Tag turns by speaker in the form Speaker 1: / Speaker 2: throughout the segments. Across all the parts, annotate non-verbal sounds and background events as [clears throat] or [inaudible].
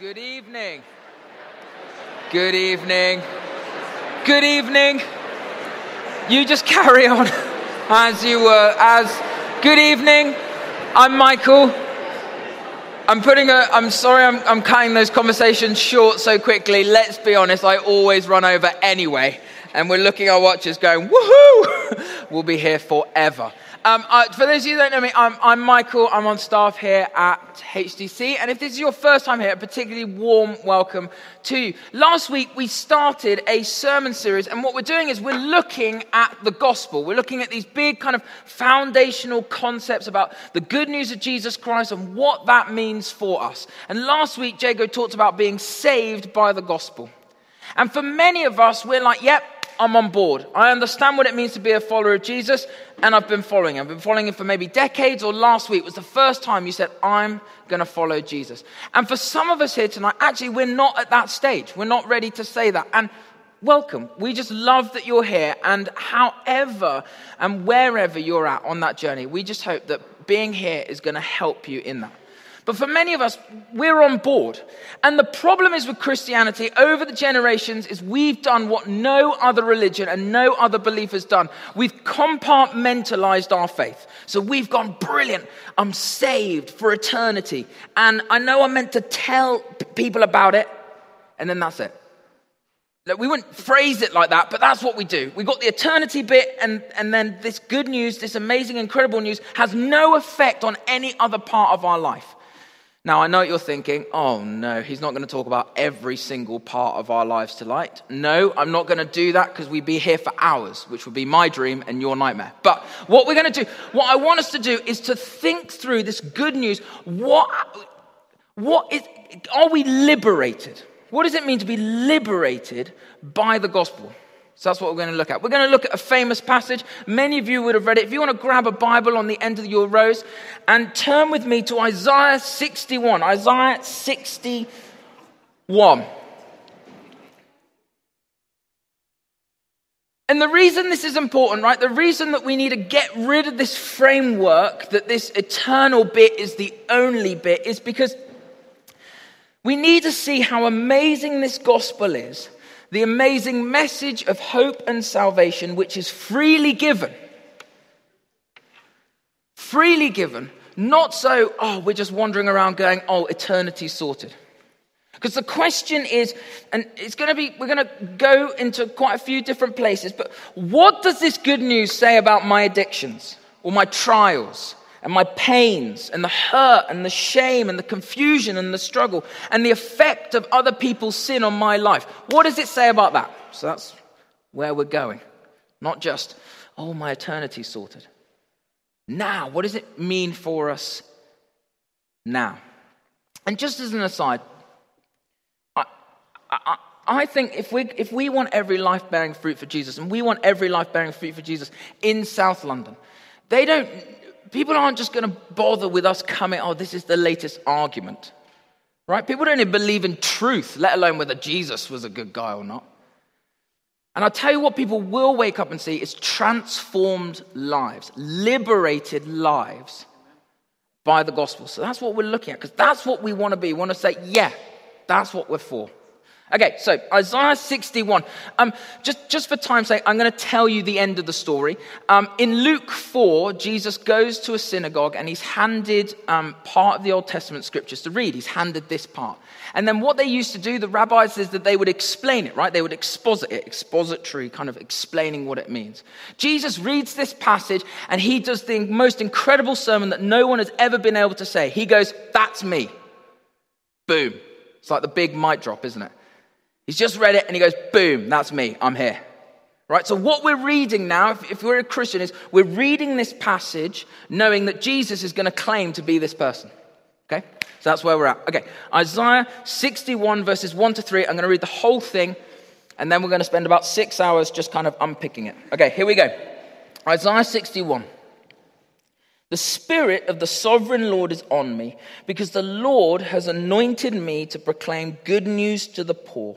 Speaker 1: Good evening. Good evening. Good evening. You just carry on [laughs] as you were. As good evening. I'm Michael. I'm putting a. I'm sorry. I'm, I'm cutting those conversations short so quickly. Let's be honest. I always run over anyway, and we're looking at our watches, going woohoo! [laughs] we'll be here forever. Um, uh, for those of you who don't know me, I'm, I'm, Michael. I'm on staff here at HDC. And if this is your first time here, a particularly warm welcome to you. Last week, we started a sermon series. And what we're doing is we're looking at the gospel. We're looking at these big kind of foundational concepts about the good news of Jesus Christ and what that means for us. And last week, Jago talked about being saved by the gospel. And for many of us, we're like, yep, I'm on board. I understand what it means to be a follower of Jesus, and I've been following him. I've been following him for maybe decades, or last week was the first time you said, I'm going to follow Jesus. And for some of us here tonight, actually, we're not at that stage. We're not ready to say that. And welcome. We just love that you're here, and however and wherever you're at on that journey, we just hope that being here is going to help you in that. But for many of us, we're on board. And the problem is with Christianity over the generations is we've done what no other religion and no other belief has done. We've compartmentalized our faith. So we've gone, brilliant, I'm saved for eternity. And I know I'm meant to tell people about it, and then that's it. We wouldn't phrase it like that, but that's what we do. We've got the eternity bit, and, and then this good news, this amazing, incredible news, has no effect on any other part of our life. Now, I know what you're thinking, oh no, he's not going to talk about every single part of our lives tonight. No, I'm not going to do that because we'd be here for hours, which would be my dream and your nightmare. But what we're going to do, what I want us to do is to think through this good news. What, what is, are we liberated? What does it mean to be liberated by the gospel? So that's what we're going to look at. We're going to look at a famous passage. Many of you would have read it. If you want to grab a Bible on the end of your rows and turn with me to Isaiah 61. Isaiah 61. And the reason this is important, right? The reason that we need to get rid of this framework that this eternal bit is the only bit is because we need to see how amazing this gospel is the amazing message of hope and salvation, which is freely given. Freely given. Not so, oh, we're just wandering around going, oh, eternity sorted. Because the question is, and it's going to be, we're going to go into quite a few different places, but what does this good news say about my addictions or my trials and my pains and the hurt and the shame and the confusion and the struggle and the effect of other people's sin on my life. What does it say about that? So that's where we're going. Not just, oh, my eternity sorted. Now, what does it mean for us now? And just as an aside, I, I, I think if we, if we want every life bearing fruit for Jesus, and we want every life bearing fruit for Jesus in South London, they don't people aren't just going to bother with us coming, oh, this is the latest argument. Right? People don't even believe in truth, let alone whether Jesus was a good guy or not. And I'll tell you what people will wake up and see is transformed lives, liberated lives by the gospel. So that's what we're looking at, because that's what we want to be. We want to say, yeah, that's what we're for. Okay, so Isaiah 61. Um, just, just for time's sake, I'm going to tell you the end of the story. Um, in Luke 4, Jesus goes to a synagogue and he's handed um, part of the Old Testament scriptures to read. He's handed this part. And then what they used to do, the rabbis, is that they would explain it, right? They would exposit it, expository, kind of explaining what it means. Jesus reads this passage and he does the most incredible sermon that no one has ever been able to say. He goes, That's me. Boom. It's like the big mic drop, isn't it? He's just read it and he goes, boom, that's me, I'm here. Right? So, what we're reading now, if, if we're a Christian, is we're reading this passage knowing that Jesus is going to claim to be this person. Okay? So that's where we're at. Okay, Isaiah 61, verses 1 to 3. I'm going to read the whole thing, and then we're going to spend about six hours just kind of unpicking it. Okay, here we go. Isaiah 61. The Spirit of the sovereign Lord is on me, because the Lord has anointed me to proclaim good news to the poor.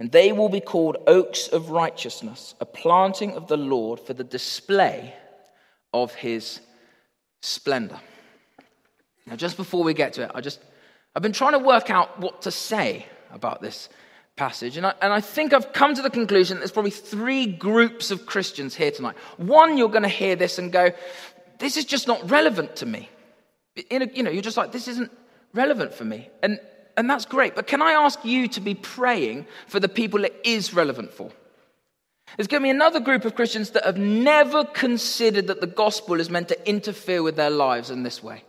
Speaker 2: And they will be called oaks of righteousness, a planting of the Lord for the display of his splendor. Now, just before we get to it, I just I've been trying to work out what to say about this passage, and I, and I think I've come to the conclusion that there's probably three groups of Christians here tonight. One, you're going to hear this and go, This is just not relevant to me. A, you know, you're just like, This isn't relevant for me. And, and that's great. But can I ask you to be praying for the people it is relevant for? There's going to be another group of Christians that have never considered that the gospel is meant to interfere with their lives in this way.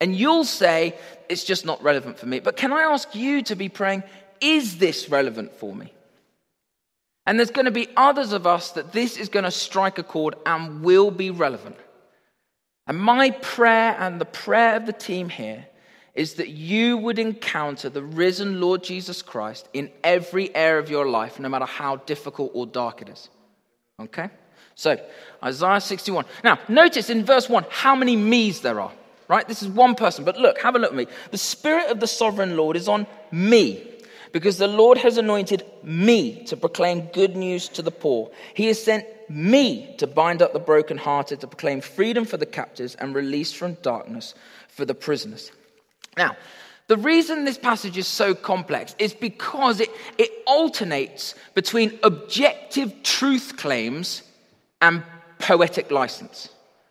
Speaker 2: And you'll say, it's just not relevant for me. But can I ask you to be praying, is this relevant for me? And there's going to be others of us that this is going to strike a chord and will be relevant. And my prayer and the prayer of the team here is that you would encounter the risen Lord Jesus Christ in every area of your life, no matter how difficult or dark it is. Okay? So, Isaiah 61. Now, notice in verse 1 how many me's there are right? This is one person. But look, have a look at me. The Spirit of the sovereign Lord is on me because the Lord has anointed me to proclaim good news to the poor. He has sent me to bind up the brokenhearted, to proclaim freedom for the captives and release from darkness for the prisoners. Now, the reason this passage is so complex is because it, it alternates between objective truth claims and poetic license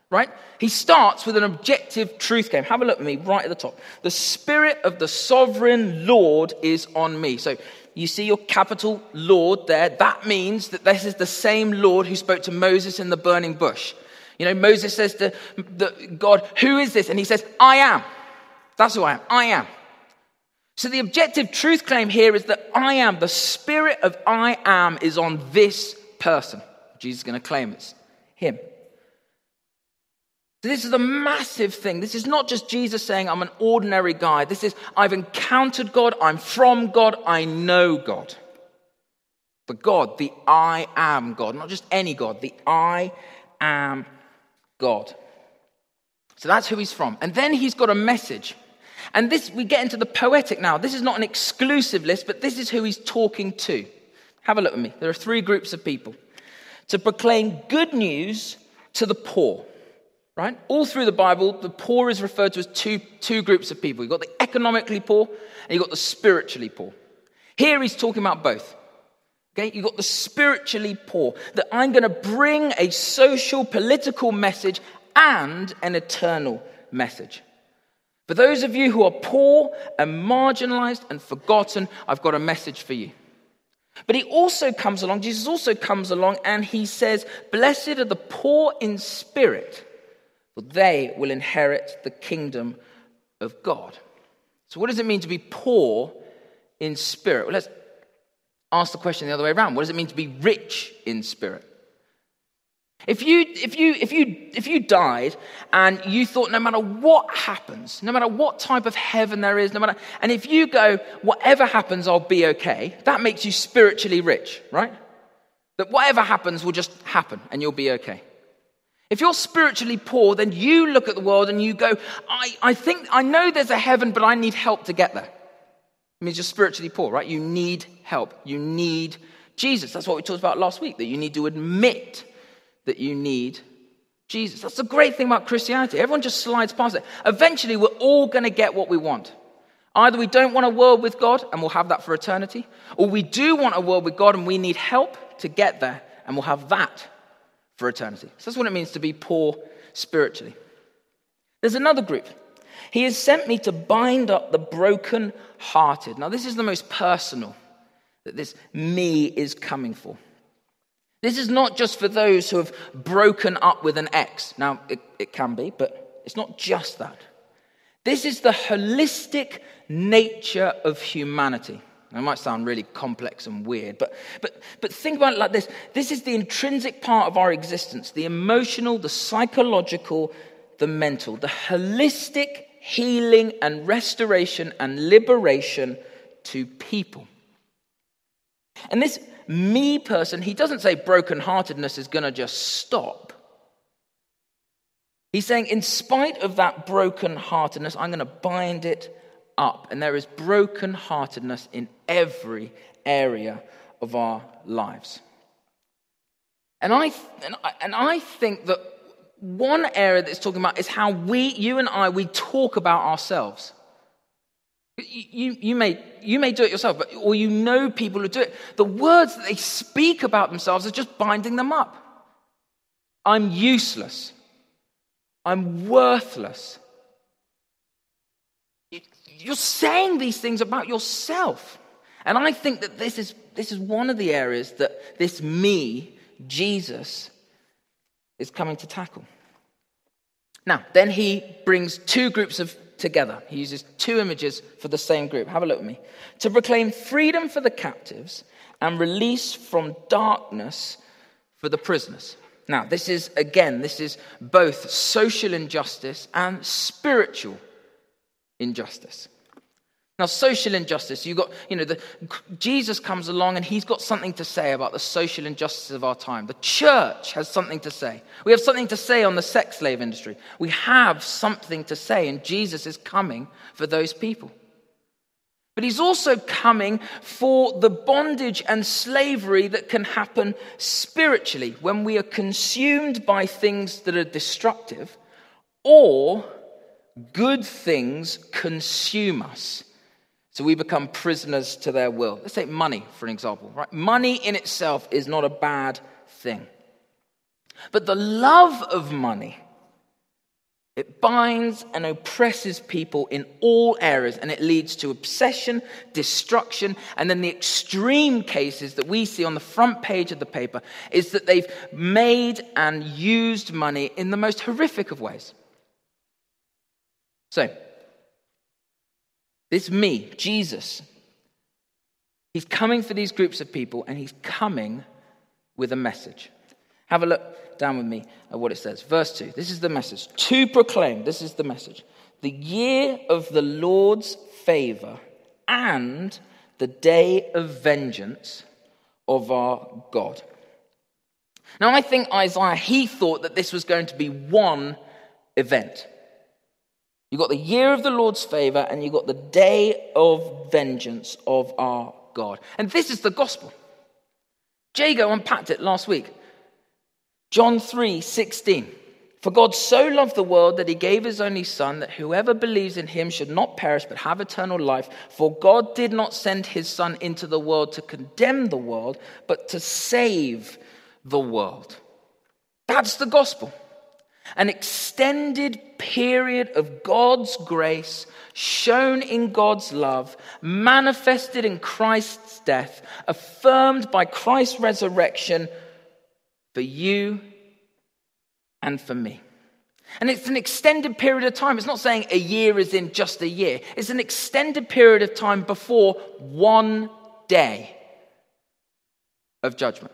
Speaker 2: right? He starts with an objective truth claim. Have a look at me right at the top. The Spirit of the sovereign Lord is on me. So you see your capital Lord there. That means that this is the same Lord who spoke to Moses in the burning bush. You know, Moses says to the, God, Who is this? And he says, I am. That's who I am. I am. So the objective truth claim here is that I am, the Spirit of I am is on this person. Jesus is going to claim it's him. So this is a massive thing. This is not just Jesus saying, I'm an ordinary guy. This is, I've encountered God, I'm from God, I know God. The God, the I am God, not just any God, the I am God. So that's who he's from. And then he's got a message. And this, we get into the poetic now. This is not an exclusive list, but this is who he's talking to. Have a look at me. There are three groups of people to proclaim good news to the poor right? All through the Bible, the poor is referred to as two, two groups of people. You've got the economically poor and you've got the spiritually poor. Here he's talking about both. Okay, you've got the spiritually poor, that I'm going to bring a social, political message and an eternal message. For those of you who are poor and marginalized and forgotten, I've got a message for you. But he also comes along, Jesus also comes along, and he says, Blessed are the poor in spirit, for they will inherit the kingdom of God. So, what does it mean to be poor in spirit? Well, let's ask the question the other way around. What does it mean to be rich in spirit? If you, if, you, if, you, if you died and you thought no matter what happens, no matter what type of heaven there is, no matter, and if you go, whatever happens, I'll be okay, that makes you spiritually rich, right? That whatever happens will just happen and you'll be okay. If you're spiritually poor, then you look at the world and you go, I, I think, I know there's a heaven, but I need help to get there. It means you're spiritually poor, right? You need help. You need Jesus. That's what we talked about last week, that you need to admit that you need Jesus. That's the great thing about Christianity. Everyone just slides past it. Eventually, we're all going to get what we want. Either we don't want a world with God and we'll have that for eternity, or we do want a world with God and we need help to get there and we'll have that for eternity. So that's what it means to be poor spiritually. There's another group. He has sent me to bind up the broken hearted. Now, this is the most personal that this me is coming for. This is not just for those who have broken up with an ex. Now, it, it can be, but it's not just that. This is the holistic nature of humanity. It might sound really complex and weird, but, but, but think about it like this this is the intrinsic part of our existence the emotional, the psychological, the mental, the holistic healing and restoration and liberation to people. And this me person, he doesn't say brokenheartedness is going to just stop. He's saying, in spite of that brokenheartedness, I'm going to bind it up. And there is brokenheartedness in every area of our lives. And I, and I, think that one area that it's talking about is how we, you and I, we talk about ourselves. You, you, may, you may do it yourself, but, or you know people who do it. The words that they speak about themselves are just binding them up. I'm useless. I'm worthless. You're saying these things about yourself. And I think that this is, this is one of the areas that this me, Jesus, is coming to tackle. Now, then he brings two groups of together. He uses two images for the same group. Have a look at me. To proclaim freedom for the captives and release from darkness for the prisoners. Now, this is, again, this is both social injustice and spiritual injustice. Now, social injustice, you've got, you know, the, Jesus comes along and he's got something to say about the social injustice of our time. The church has something to say. We have something to say on the sex slave industry. We have something to say, and Jesus is coming for those people. But he's also coming for the bondage and slavery that can happen spiritually when we are consumed by things that are destructive or good things consume us so we become prisoners to their will. Let's take money, for an example. Right? Money in itself is not a bad thing. But the love of money, it binds and oppresses people in all areas, and it leads to obsession, destruction, and then the extreme cases that we see on the front page of the paper is that they've made and used money in the most horrific of ways. So, this me, Jesus, he's coming for these groups of people and he's coming with a message. Have a look down with me at what it says. Verse 2. This is the message. To proclaim, this is the message. The year of the Lord's favor and the day of vengeance of our God. Now, I think Isaiah, he thought that this was going to be one event. You've got the year of the Lord's favor and you've got the day of vengeance of our God. And this is the gospel. Jago unpacked it last week. John 3 16. For God so loved the world that he gave his only Son, that whoever believes in him should not perish but have eternal life. For God did not send his Son into the world to condemn the world, but to save the world. That's the gospel an extended period of God's grace shown in God's love, manifested in Christ's death, affirmed by Christ's resurrection for you and for me. And it's an extended period of time. It's not saying a year is in just a year, it's an extended period of time before one day of judgment.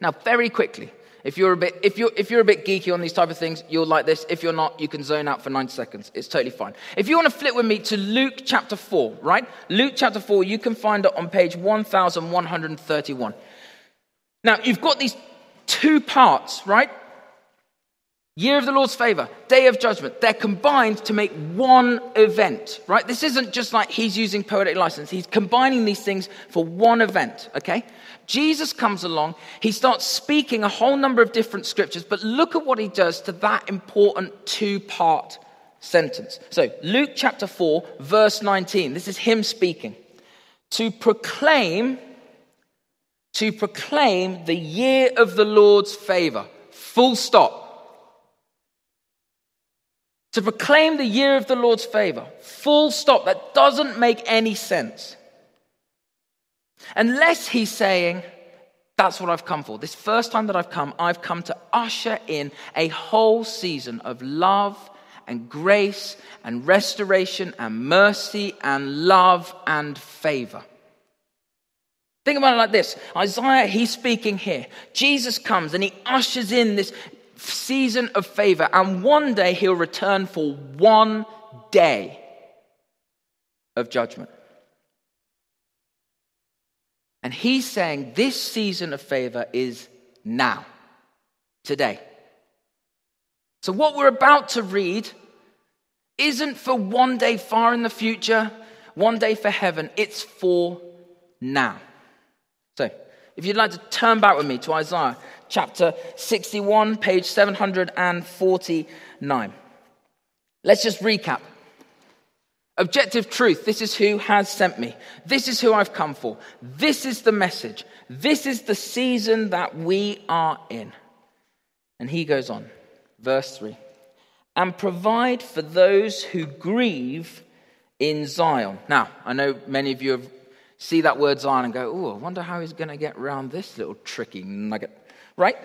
Speaker 2: Now, very quickly, if you're a bit, if you're, if you're a bit geeky on these type of things, you'll like this. If you're not, you can zone out for 90 seconds. It's totally fine. If you want to flip with me to Luke chapter 4, right? Luke chapter 4, you can find it on page 1131. Now, you've got these two parts, right? Year of the Lord's favor, day of judgment. They're combined to make one event, right? This isn't just like he's using poetic license. He's combining these things for one event, okay? Jesus comes along, he starts speaking a whole number of different scriptures, but look at what he does to that important two part sentence. So, Luke chapter 4, verse 19, this is him speaking. To proclaim, to proclaim the year of the Lord's favor. Full stop. To proclaim the year of the Lord's favor. Full stop. That doesn't make any sense. Unless he's saying, that's what I've come for. This first time that I've come, I've come to usher in a whole season of love and grace and restoration and mercy and love and favor. Think about it like this Isaiah, he's speaking here. Jesus comes and he ushers in this season of favor, and one day he'll return for one day of judgment. And he's saying this season of favor is now, today. So, what we're about to read isn't for one day far in the future, one day for heaven, it's for now. So, if you'd like to turn back with me to Isaiah chapter 61, page 749. Let's just recap. Objective truth this is who has sent me. This is who I've come for. This is the message. This is the season that we are in. And he goes on, verse 3 and provide for those who grieve in Zion. Now, I know many of you have, see that word Zion and go, oh, I wonder how he's going to get around this little tricky nugget, right?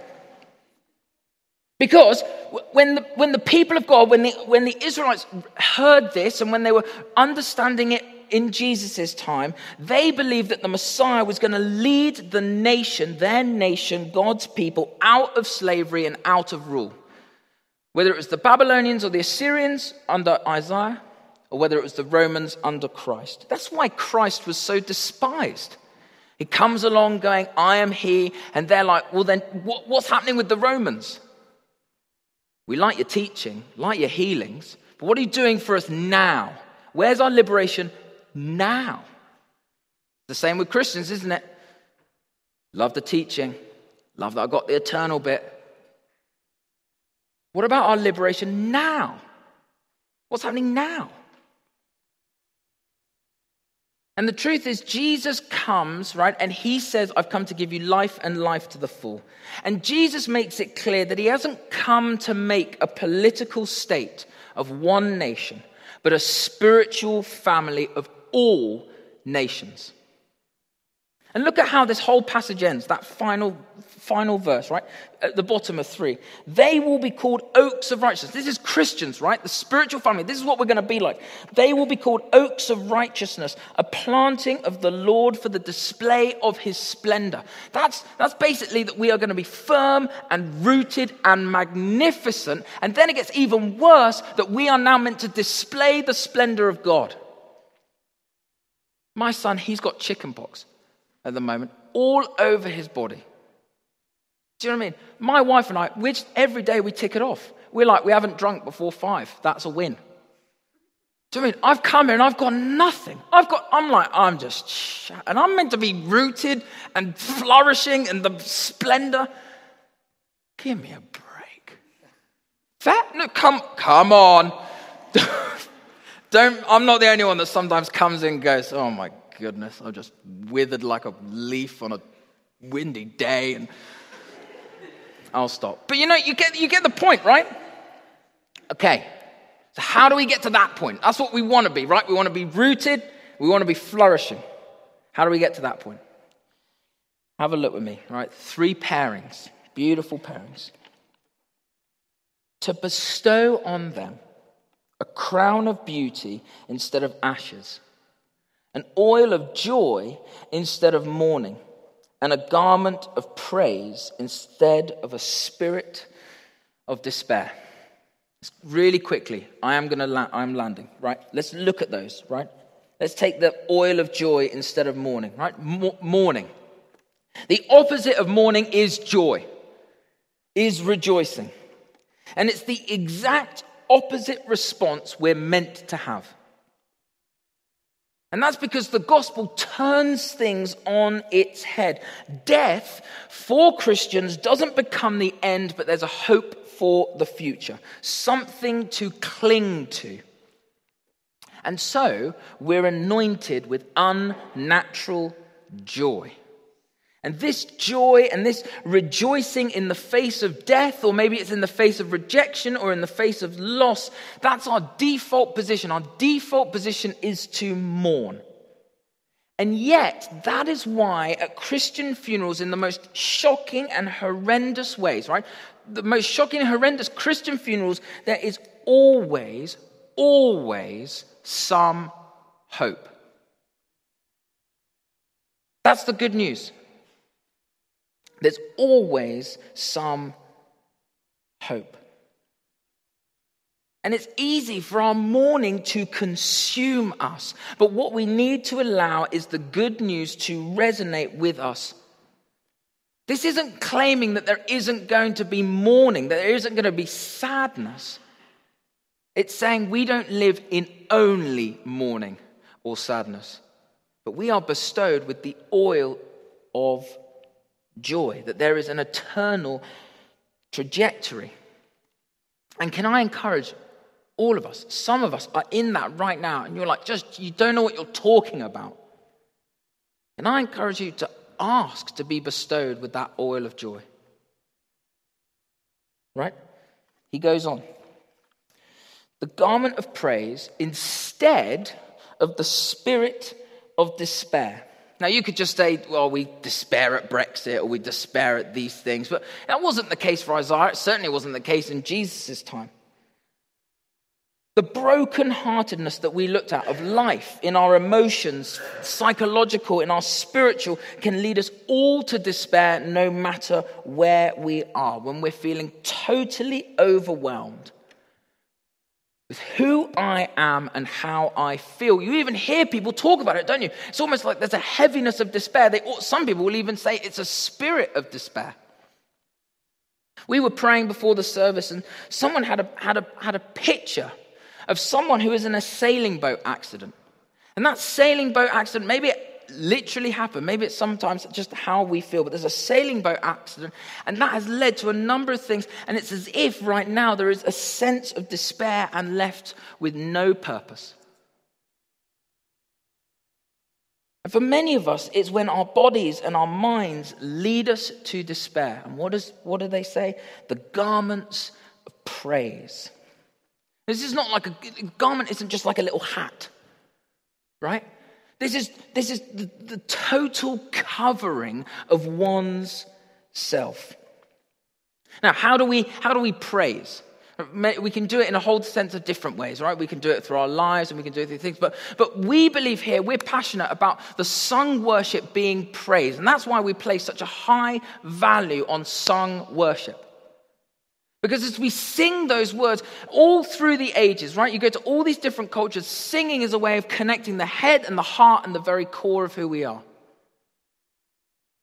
Speaker 2: Because when the, when the people of God, when the, when the Israelites heard this and when they were understanding it in Jesus' time, they believed that the Messiah was going to lead the nation, their nation, God's people, out of slavery and out of rule. Whether it was the Babylonians or the Assyrians under Isaiah, or whether it was the Romans under Christ. That's why Christ was so despised. He comes along going, I am he, and they're like, well, then what's happening with the Romans? We like your teaching, like your healings, but what are you doing for us now? Where's our liberation now? The same with Christians, isn't it? Love the teaching, love that I got the eternal bit. What about our liberation now? What's happening now? And the truth is, Jesus comes, right, and he says, I've come to give you life and life to the full. And Jesus makes it clear that he hasn't come to make a political state of one nation, but a spiritual family of all nations. And look at how this whole passage ends, that final, final verse, right? At the bottom of three. They will be called oaks of righteousness. This is Christians, right? The spiritual family. This is what we're going to be like. They will be called oaks of righteousness, a planting of the Lord for the display of his splendor. That's, that's basically that we are going to be firm and rooted and magnificent. And then it gets even worse that we are now meant to display the splendor of God. My son, he's got chickenpox at the moment, all over his body. Do you know what I mean? My wife and I, we just, every day we tick it off. We're like, we haven't drunk before five. That's a win. Do you know I mean? I've come here and I've got nothing. I've got, I'm like, I'm just, and I'm meant to be rooted and flourishing in the splendor. Give me a break. That, no, come, come on. [laughs] Don't, I'm not the only one that sometimes comes in and goes, oh my goodness, I just withered like a leaf on a windy day, and I'll stop. But you know, you get, you get the point, right? Okay, so how do we get to that point? That's what we want to be, right? We want to be rooted, we want to be flourishing. How do we get to that point? Have a look with me, right? Three pairings, beautiful pairings. To bestow on them a crown of beauty instead of ashes an oil of joy instead of mourning, and a garment of praise instead of a spirit of despair. Really quickly, I am going to la- I'm landing, right? Let's look at those, right? Let's take the oil of joy instead of mourning, right? Mo- mourning. The opposite of mourning is joy, is rejoicing. And it's the exact opposite response we're meant to have. And that's because the gospel turns things on its head. Death for Christians doesn't become the end, but there's a hope for the future, something to cling to. And so we're anointed with unnatural joy. And this joy and this rejoicing in the face of death, or maybe it's in the face of rejection or in the face of loss, that's our default position. Our default position is to mourn. And yet, that is why at Christian funerals, in the most shocking and horrendous ways, right? The most shocking and horrendous Christian funerals, there is always, always some hope. That's the good news. There's always some hope. And it's easy for our mourning to consume us. But what we need to allow is the good news to resonate with us. This isn't claiming that there isn't going to be mourning, that there isn't going to be sadness. It's saying we don't live in only mourning or sadness, but we are bestowed with the oil of joy, that there is an eternal trajectory. And can I encourage all of us, some of us are in that right now, and you're like, just, you don't know what you're talking about. And I encourage you to ask to be bestowed with that oil of joy. Right? He goes on. The garment of praise instead of the spirit of despair. Now, you could just say, well, we despair at Brexit or we despair at these things, but that wasn't the case for Isaiah. It certainly wasn't the case in Jesus' time. The brokenheartedness that we looked at of life in our emotions, psychological, in our spiritual, can lead us all to despair no matter where we are. When we're feeling totally overwhelmed with who I am and how I feel. You even hear people talk about it, don't you? It's almost like there's a heaviness of despair. They, some people will even say it's a spirit of despair. We were praying before the service, and someone had a, had a, had a picture of someone who was in a sailing boat accident. And that sailing boat accident, maybe it literally happened, maybe it's sometimes just how we feel, but there's a sailing boat accident, and that has led to a number of things. And it's as if right now there is a sense of despair and left with no purpose. And for many of us, it's when our bodies and our minds lead us to despair. And what, is, what do they say? The garments of praise. This is not like a, a garment, isn't just like a little hat, right? This is, this is the, the total covering of one's self. Now, how do we, how do we praise? We can do it in a whole sense of different ways, right? We can do it through our lives and we can do it through things. But, but we believe here, we're passionate about the sung worship being praised. And that's why we place such a high value on sung worship. Because as we sing those words all through the ages, right? You go to all these different cultures, singing is a way of connecting the head and the heart and the very core of who we are.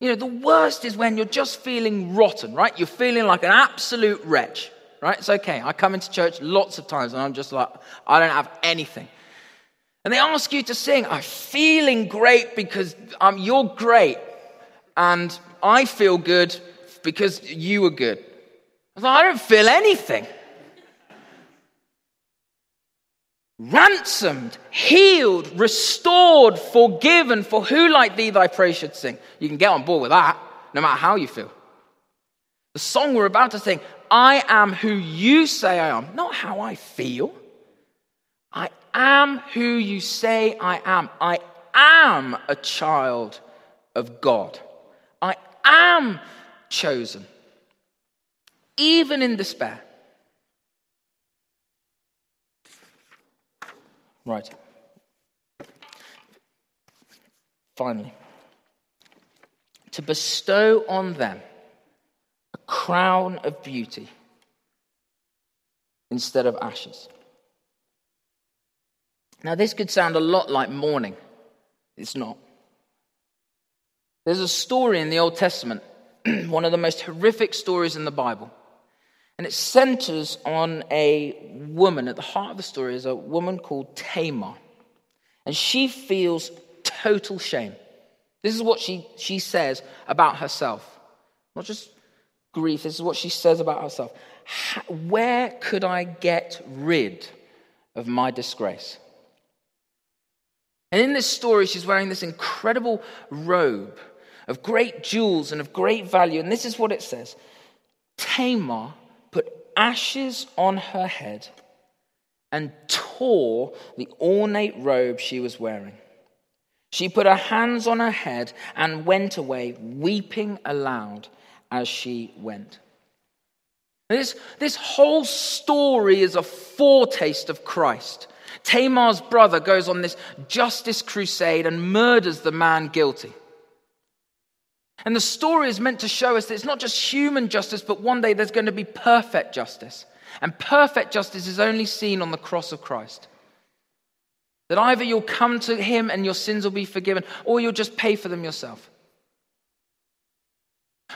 Speaker 2: You know, the worst is when you're just feeling rotten, right? You're feeling like an absolute wretch, right? It's okay. I come into church lots of times and I'm just like, I don't have anything. And they ask you to sing, I'm feeling great because um, you're great. And I feel good because you were good. I don't feel anything. Ransomed, healed, restored, forgiven, for who like thee thy praise should sing. You can get on board with that, no matter how you feel. The song we're about to sing, I am who you say I am, not how I feel. I am who you say I am. I am a child of God. I am chosen even in despair. Right. Finally, to bestow on them a crown of beauty instead of ashes. Now, this could sound a lot like mourning. It's not. There's a story in the Old Testament, [clears throat] one of the most horrific stories in the Bible, and it centers on a woman. At the heart of the story is a woman called Tamar. And she feels total shame. This is what she, she says about herself. Not just grief, this is what she says about herself. Where could I get rid of my disgrace? And in this story, she's wearing this incredible robe of great jewels and of great value. And this is what it says Tamar ashes on her head and tore the ornate robe she was wearing. She put her hands on her head and went away, weeping aloud as she went. This, this whole story is a foretaste of Christ. Tamar's brother goes on this justice crusade and murders the man guilty. And the story is meant to show us that it's not just human justice, but one day there's going to be perfect justice. And perfect justice is only seen on the cross of Christ. That either you'll come to Him and your sins will be forgiven, or you'll just pay for them yourself.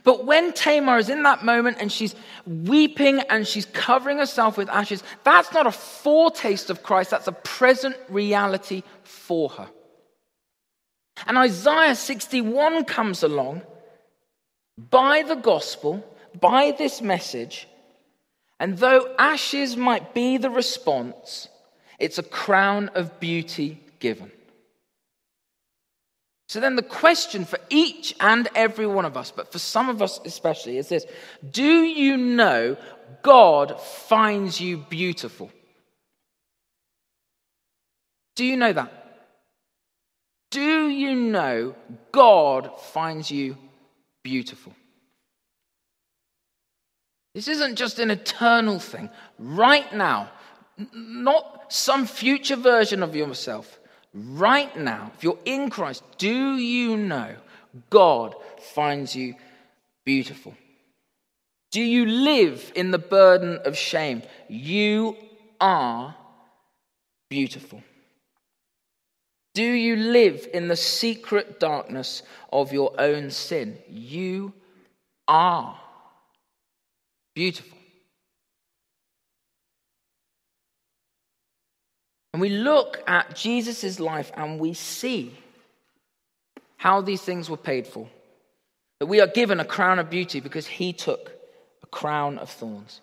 Speaker 2: But when Tamar is in that moment and she's weeping and she's covering herself with ashes, that's not a foretaste of Christ, that's a present reality for her. And Isaiah 61 comes along by the gospel, by this message, and though ashes might be the response, it's a crown of beauty given. So then, the question for each and every one of us, but for some of us especially, is this Do you know God finds you beautiful? Do you know that? Do you know God finds you beautiful. This isn't just an eternal thing. Right now, not some future version of yourself. Right now, if you're in Christ, do you know God finds you beautiful? Do you live in the burden of shame? You are beautiful. Do you live in the secret darkness of your own sin? You are beautiful. And we look at Jesus' life and we see how these things were paid for. That we are given a crown of beauty because he took a crown of thorns.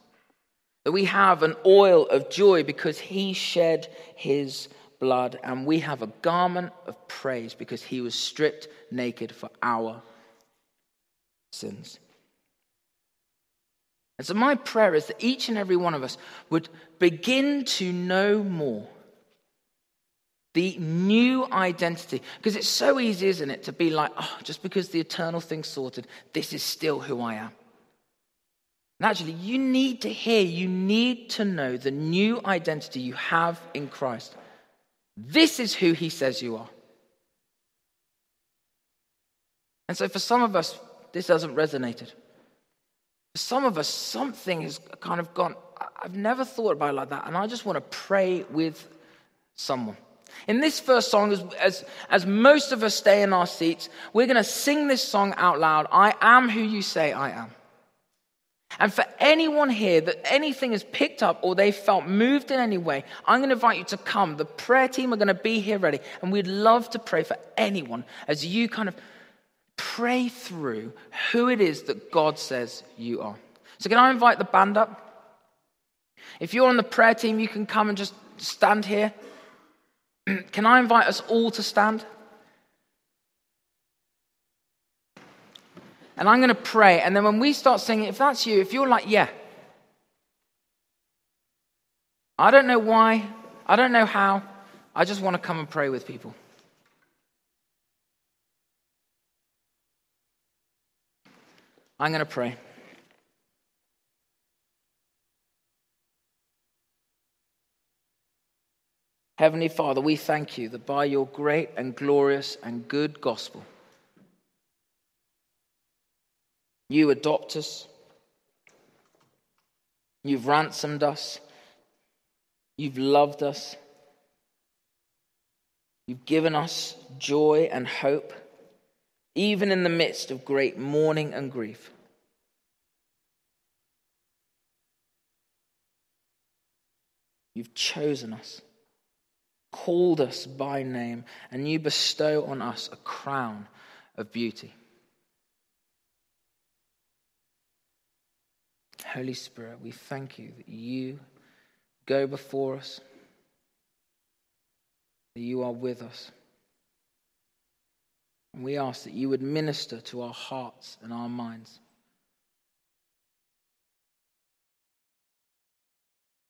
Speaker 2: That we have an oil of joy because he shed his blood, and we have a garment of praise because he was stripped naked for our sins. And so, my prayer is that each and every one of us would begin to know more the new identity. Because it's so easy, isn't it, to be like, oh, just because the eternal thing's sorted, this is still who I am. And actually, you need to hear, you need to know the new identity you have in Christ. This is who he says you are. And so for some of us, this hasn't resonated. For some of us, something has kind of gone, I've never thought about it like that, and I just want to pray with someone. In this first song, as, as, as most of us stay in our seats, we're going to sing this song out loud I am who you say I am. And for anyone here that anything is picked up or they felt moved in any way, I'm going to invite you to come. The prayer team are going to be here ready. And we'd love to pray for anyone as you kind of pray through who it is that God says you are. So, can I invite the band up? If you're on the prayer team, you can come and just stand here. [clears throat] can I invite us all to stand? And I'm going to pray. And then when we start singing, if that's you, if you're like, yeah, I don't know why, I don't know how, I just want to come and pray with people. I'm going to pray. Heavenly Father, we thank you that by your great and glorious and good gospel, You adopt us. You've ransomed us. You've loved us. You've given us joy and hope, even in the midst of great mourning and grief. You've chosen us, called us by name, and you bestow on us a crown of beauty. Holy Spirit, we thank you that you go before us, that you are with us. And we ask that you would minister to our hearts and our minds.